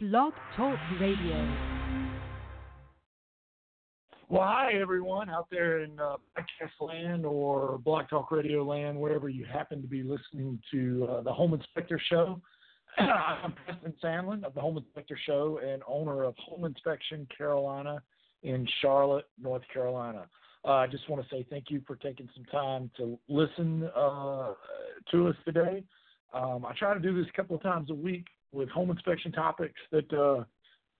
Blog Talk Radio. Well, hi everyone out there in uh, podcast land or Blog Talk Radio land, wherever you happen to be listening to uh, the Home Inspector Show. I'm Preston Sandlin of the Home Inspector Show and owner of Home Inspection Carolina in Charlotte, North Carolina. Uh, I just want to say thank you for taking some time to listen uh, to us today. Um, I try to do this a couple of times a week with home inspection topics that uh,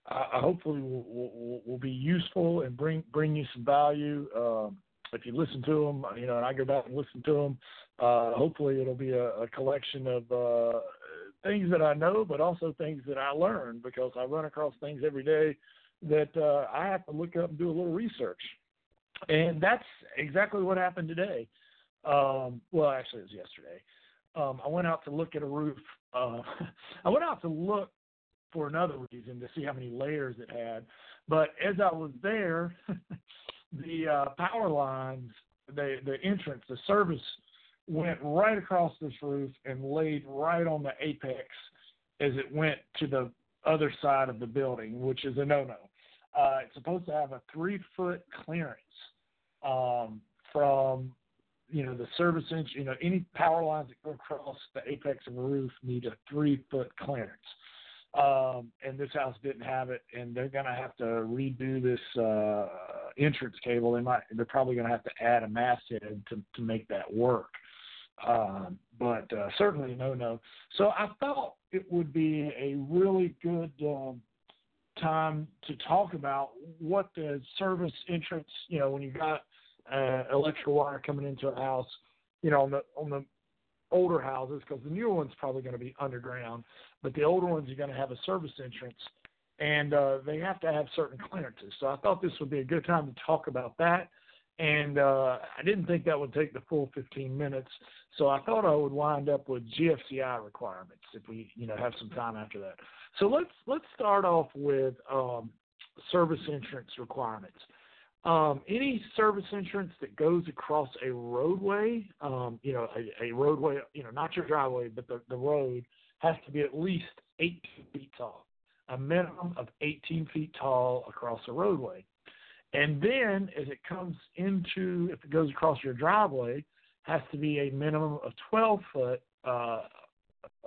I, hopefully will, will, will, be useful and bring bring you some value. Um, if you listen to them, you know, and I go back and listen to them, uh, hopefully it'll be a, a collection of uh, things that I know, but also things that I learn because I run across things every day that uh, I have to look up and do a little research. And that's exactly what happened today. Um, well, actually, it was yesterday. Um, I went out to look at a roof. Uh, I went out to look for another reason to see how many layers it had. But as I was there, the uh, power lines, the the entrance, the service went right across this roof and laid right on the apex as it went to the other side of the building, which is a no-no. Uh, it's supposed to have a three-foot clearance um, from you know the service inch. You know any power lines that go across the apex of a roof need a three-foot clearance. Um, and this house didn't have it, and they're going to have to redo this uh, entrance cable. They might, they're probably going to have to add a masthead to to make that work. Um, but uh, certainly no, no. So I thought it would be a really good um, time to talk about what the service entrance. You know, when you got uh, electrical wire coming into a house, you know, on the on the older houses, because the newer one's probably going to be underground, but the older ones are going to have a service entrance, and uh, they have to have certain clearances. So I thought this would be a good time to talk about that. And uh, I didn't think that would take the full 15 minutes, so I thought I would wind up with GFCI requirements if we, you know, have some time after that. So let's let's start off with um, service entrance requirements. Um, any service entrance that goes across a roadway, um, you know, a, a, roadway, you know, not your driveway, but the, the road has to be at least 18 feet tall, a minimum of 18 feet tall across a roadway. And then as it comes into, if it goes across your driveway, has to be a minimum of 12 foot uh,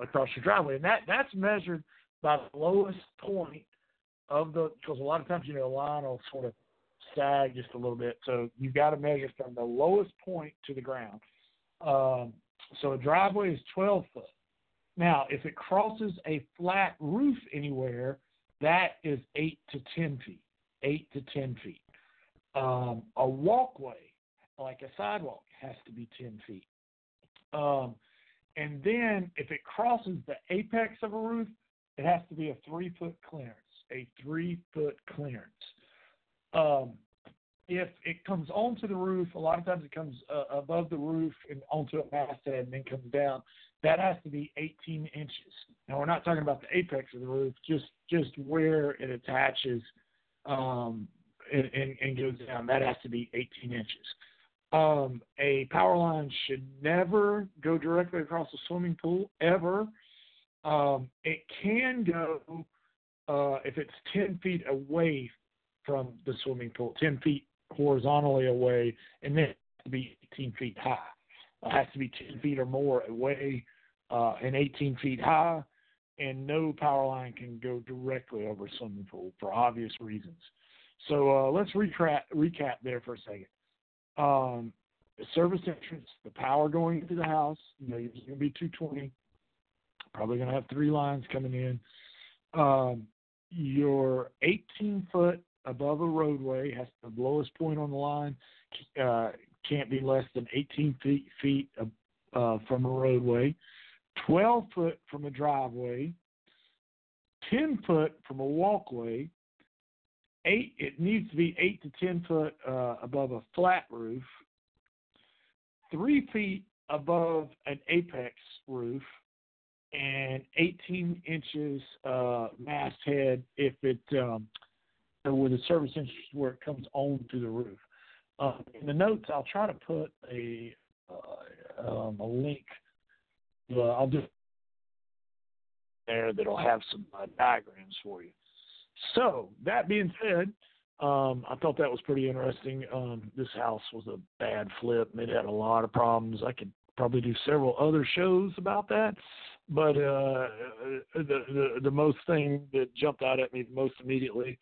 across your driveway. And that, that's measured by the lowest point of the, because a lot of times, you know, a line will sort of sag just a little bit. So you've got to measure from the lowest point to the ground. Um, so a driveway is 12 foot. Now, if it crosses a flat roof anywhere, that is 8 to 10 feet. 8 to 10 feet. Um, a walkway, like a sidewalk, has to be 10 feet. Um, and then if it crosses the apex of a roof, it has to be a three foot clearance. A three foot clearance. Um, if it comes onto the roof, a lot of times it comes uh, above the roof and onto a masthead and then comes down. That has to be 18 inches. Now we're not talking about the apex of the roof, just just where it attaches um, and, and, and goes down. That has to be 18 inches. Um, a power line should never go directly across a swimming pool ever. Um, it can go uh, if it's 10 feet away from the swimming pool, 10 feet horizontally away, and then to be 18 feet high. It has to be 10 feet or more away uh, and 18 feet high, and no power line can go directly over swimming pool for obvious reasons. So uh, let's recap, recap there for a second. Um, the service entrance, the power going into the house, you know, it's going to be 220. Probably going to have three lines coming in. Um, your 18 foot above a roadway, has the lowest point on the line, uh, can't be less than 18 feet, feet uh, from a roadway, 12 foot from a driveway, 10 foot from a walkway, eight. It needs to be eight to 10 foot uh, above a flat roof, three feet above an apex roof, and 18 inches uh, masthead if it um, with the service entrance where it comes on to the roof. Um, in the notes, I'll try to put a uh, um, a link. Uh, I'll just there that'll have some uh, diagrams for you. So that being said, um, I thought that was pretty interesting. Um, this house was a bad flip. It had a lot of problems. I could probably do several other shows about that, but uh, the, the the most thing that jumped out at me most immediately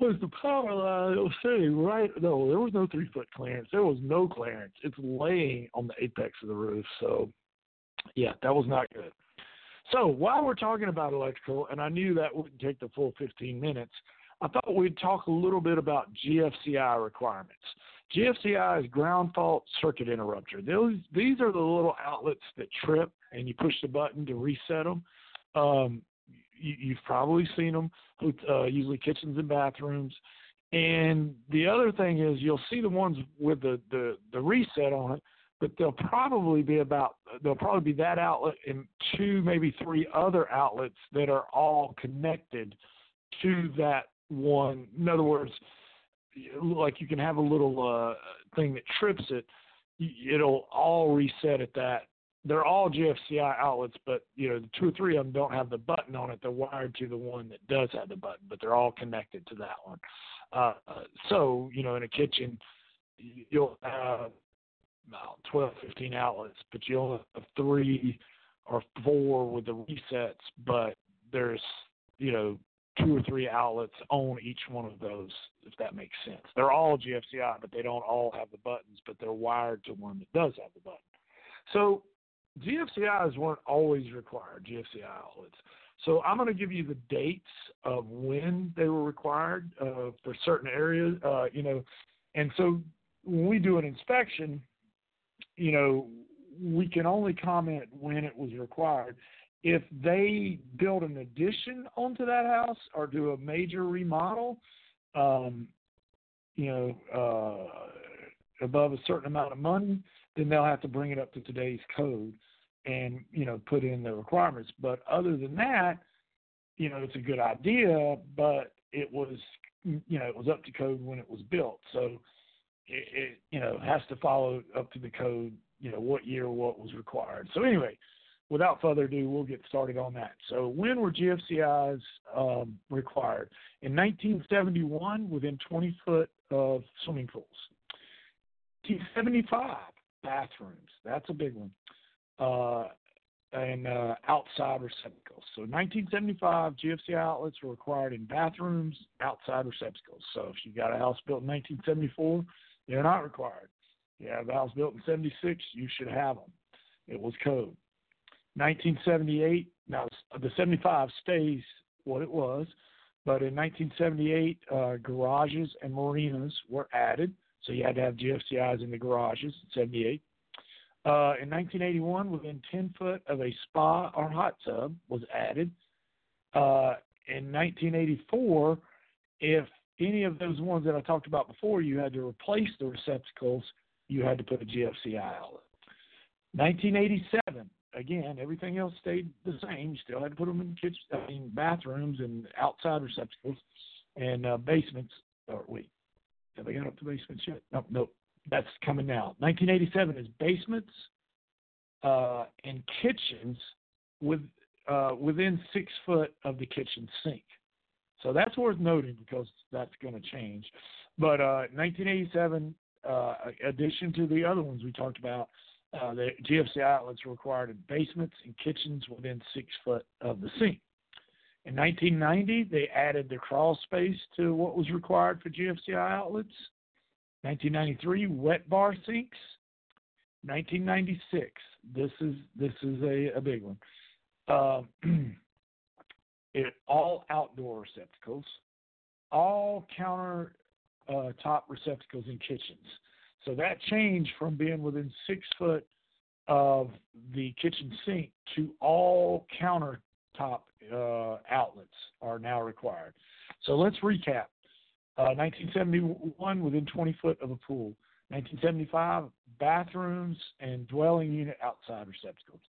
was the power line. It was sitting right. No, there was no three foot clearance. There was no clearance. It's laying on the apex of the roof. So, yeah, that was not good. So while we're talking about electrical, and I knew that wouldn't take the full 15 minutes, I thought we'd talk a little bit about GFCI requirements. GFCI is ground fault circuit interrupter. Those these are the little outlets that trip, and you push the button to reset them. Um, you, have probably seen them, uh, usually kitchens and bathrooms. And the other thing is, you'll see the ones with the, the, the reset on it, but they'll probably be about there'll probably be that outlet and two, maybe three other outlets that are all connected to that one. In other words, like you can have a little uh, thing that trips it. It'll all reset at that they're all GFCI outlets, but you know the two or three of them don't have the button on it. They're wired to the one that does have the button, but they're all connected to that one. Uh, so you know, in a kitchen, you'll have about 12, 15 outlets, but you only have three or four with the resets. But there's you know two or three outlets on each one of those, if that makes sense. They're all GFCI, but they don't all have the buttons, but they're wired to one that does have the button. So GFCIs weren't always required, GFCI outlets. So I'm going to give you the dates of when they were required uh, for certain areas, uh, you know, and so when we do an inspection, you know, we can only comment when it was required. If they build an addition onto that house or do a major remodel, um, you know, uh, above a certain amount of money, then they'll have to bring it up to today's code and you know put in the requirements. But other than that, you know, it's a good idea, but it was you know it was up to code when it was built, so it, it you know has to follow up to the code. You know what year what was required. So anyway, without further ado, we'll get started on that. So when were GFCIs um, required? In 1971, within 20 foot of swimming pools. 1975, bathrooms. That's a big one uh, and uh, outside receptacles. So 1975 GFC outlets were required in bathrooms, outside receptacles. So if you got a house built in 1974, they're not required. You have a house built in 76, you should have them. It was code. 1978, now the 75 stays what it was, but in 1978, uh, garages and marinas were added. So you had to have GFCIs in the garages, 78. Uh, in 1981, within 10 foot of a spa or hot tub was added. Uh, in 1984, if any of those ones that I talked about before, you had to replace the receptacles, you had to put a GFCI outlet. 1987, again, everything else stayed the same. You still had to put them in kitchen, I mean, bathrooms and outside receptacles and uh, basements. Or wait, have they got up to basements yet? No, no, that's coming now. 1987 is basements uh, and kitchens with uh, within six foot of the kitchen sink. So that's worth noting because that's going to change. But uh, 1987, uh, addition to the other ones we talked about, uh, the GFC outlets required in basements and kitchens within six foot of the sink. In 1990, they added the crawl space to what was required for GFCI outlets. 1993, wet bar sinks. 1996, this is this is a, a big one. Uh, it, all outdoor receptacles, all counter uh, top receptacles in kitchens. So that changed from being within six foot of the kitchen sink to all countertop uh, outlets are now required. So let's recap. 1971, uh, within 20 foot of a pool. 1975, bathrooms and dwelling unit outside receptacles.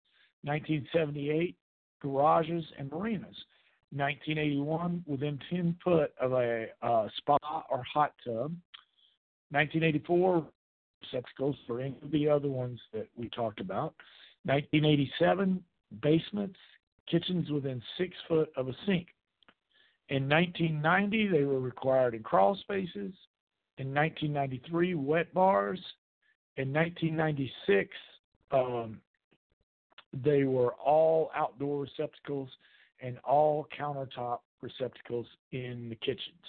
1978, garages and marinas. 1981, within 10 foot of a uh, spa or hot tub. 1984, receptacles for any of the other ones that we talked about. 1987, basements, kitchens within six foot of a sink. In 1990, they were required in crawl spaces. In 1993, wet bars. In 1996, um, they were all outdoor receptacles and all countertop receptacles in the kitchens.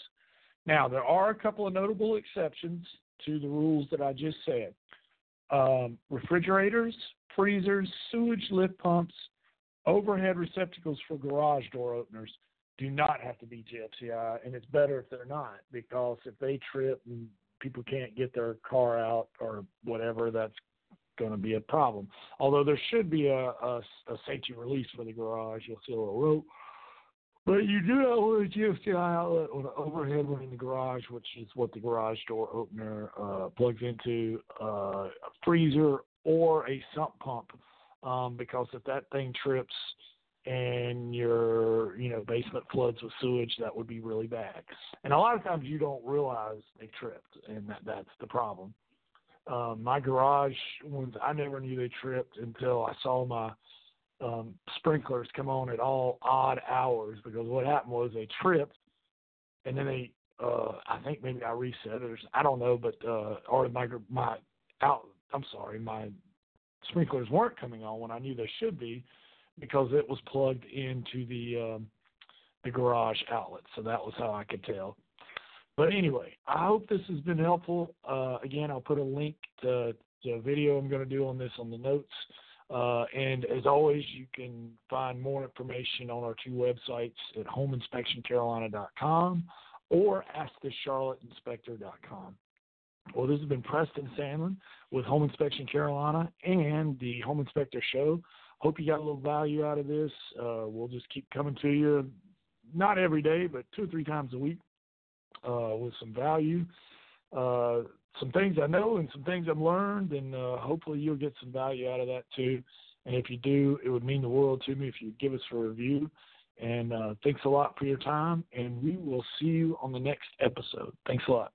Now, there are a couple of notable exceptions to the rules that I just said. Um, refrigerators, freezers, sewage lift pumps, overhead receptacles for garage door openers do not have to be GFCI, and it's better if they're not because if they trip and people can't get their car out or whatever, that's going to be a problem. Although there should be a, a, a safety release for the garage, you'll see a little rope. But you do not want a GFCI outlet or an overhead one in the garage, which is what the garage door opener uh, plugs into, uh, a freezer or a sump pump, um, because if that thing trips, and your you know basement floods with sewage, that would be really bad. And a lot of times you don't realize they tripped, and that that's the problem. Um, my garage ones, I never knew they tripped until I saw my um, sprinklers come on at all odd hours because what happened was they tripped, and then they, uh, I think maybe I reset it or I don't know, but uh, or my my out, I'm sorry, my sprinklers weren't coming on when I knew they should be because it was plugged into the um, the garage outlet. So that was how I could tell. But anyway, I hope this has been helpful. Uh, again, I'll put a link to, to a video I'm going to do on this on the notes. Uh, and as always, you can find more information on our two websites at homeinspectioncarolina.com or askthecharlotteinspector.com. Well, this has been Preston Sandlin with Home Inspection Carolina and the Home Inspector Show hope you got a little value out of this. Uh, we'll just keep coming to you, not every day, but two or three times a week uh, with some value. Uh, some things I know and some things I've learned, and uh, hopefully you'll get some value out of that too. And if you do, it would mean the world to me if you give us a review. And uh, thanks a lot for your time, and we will see you on the next episode. Thanks a lot.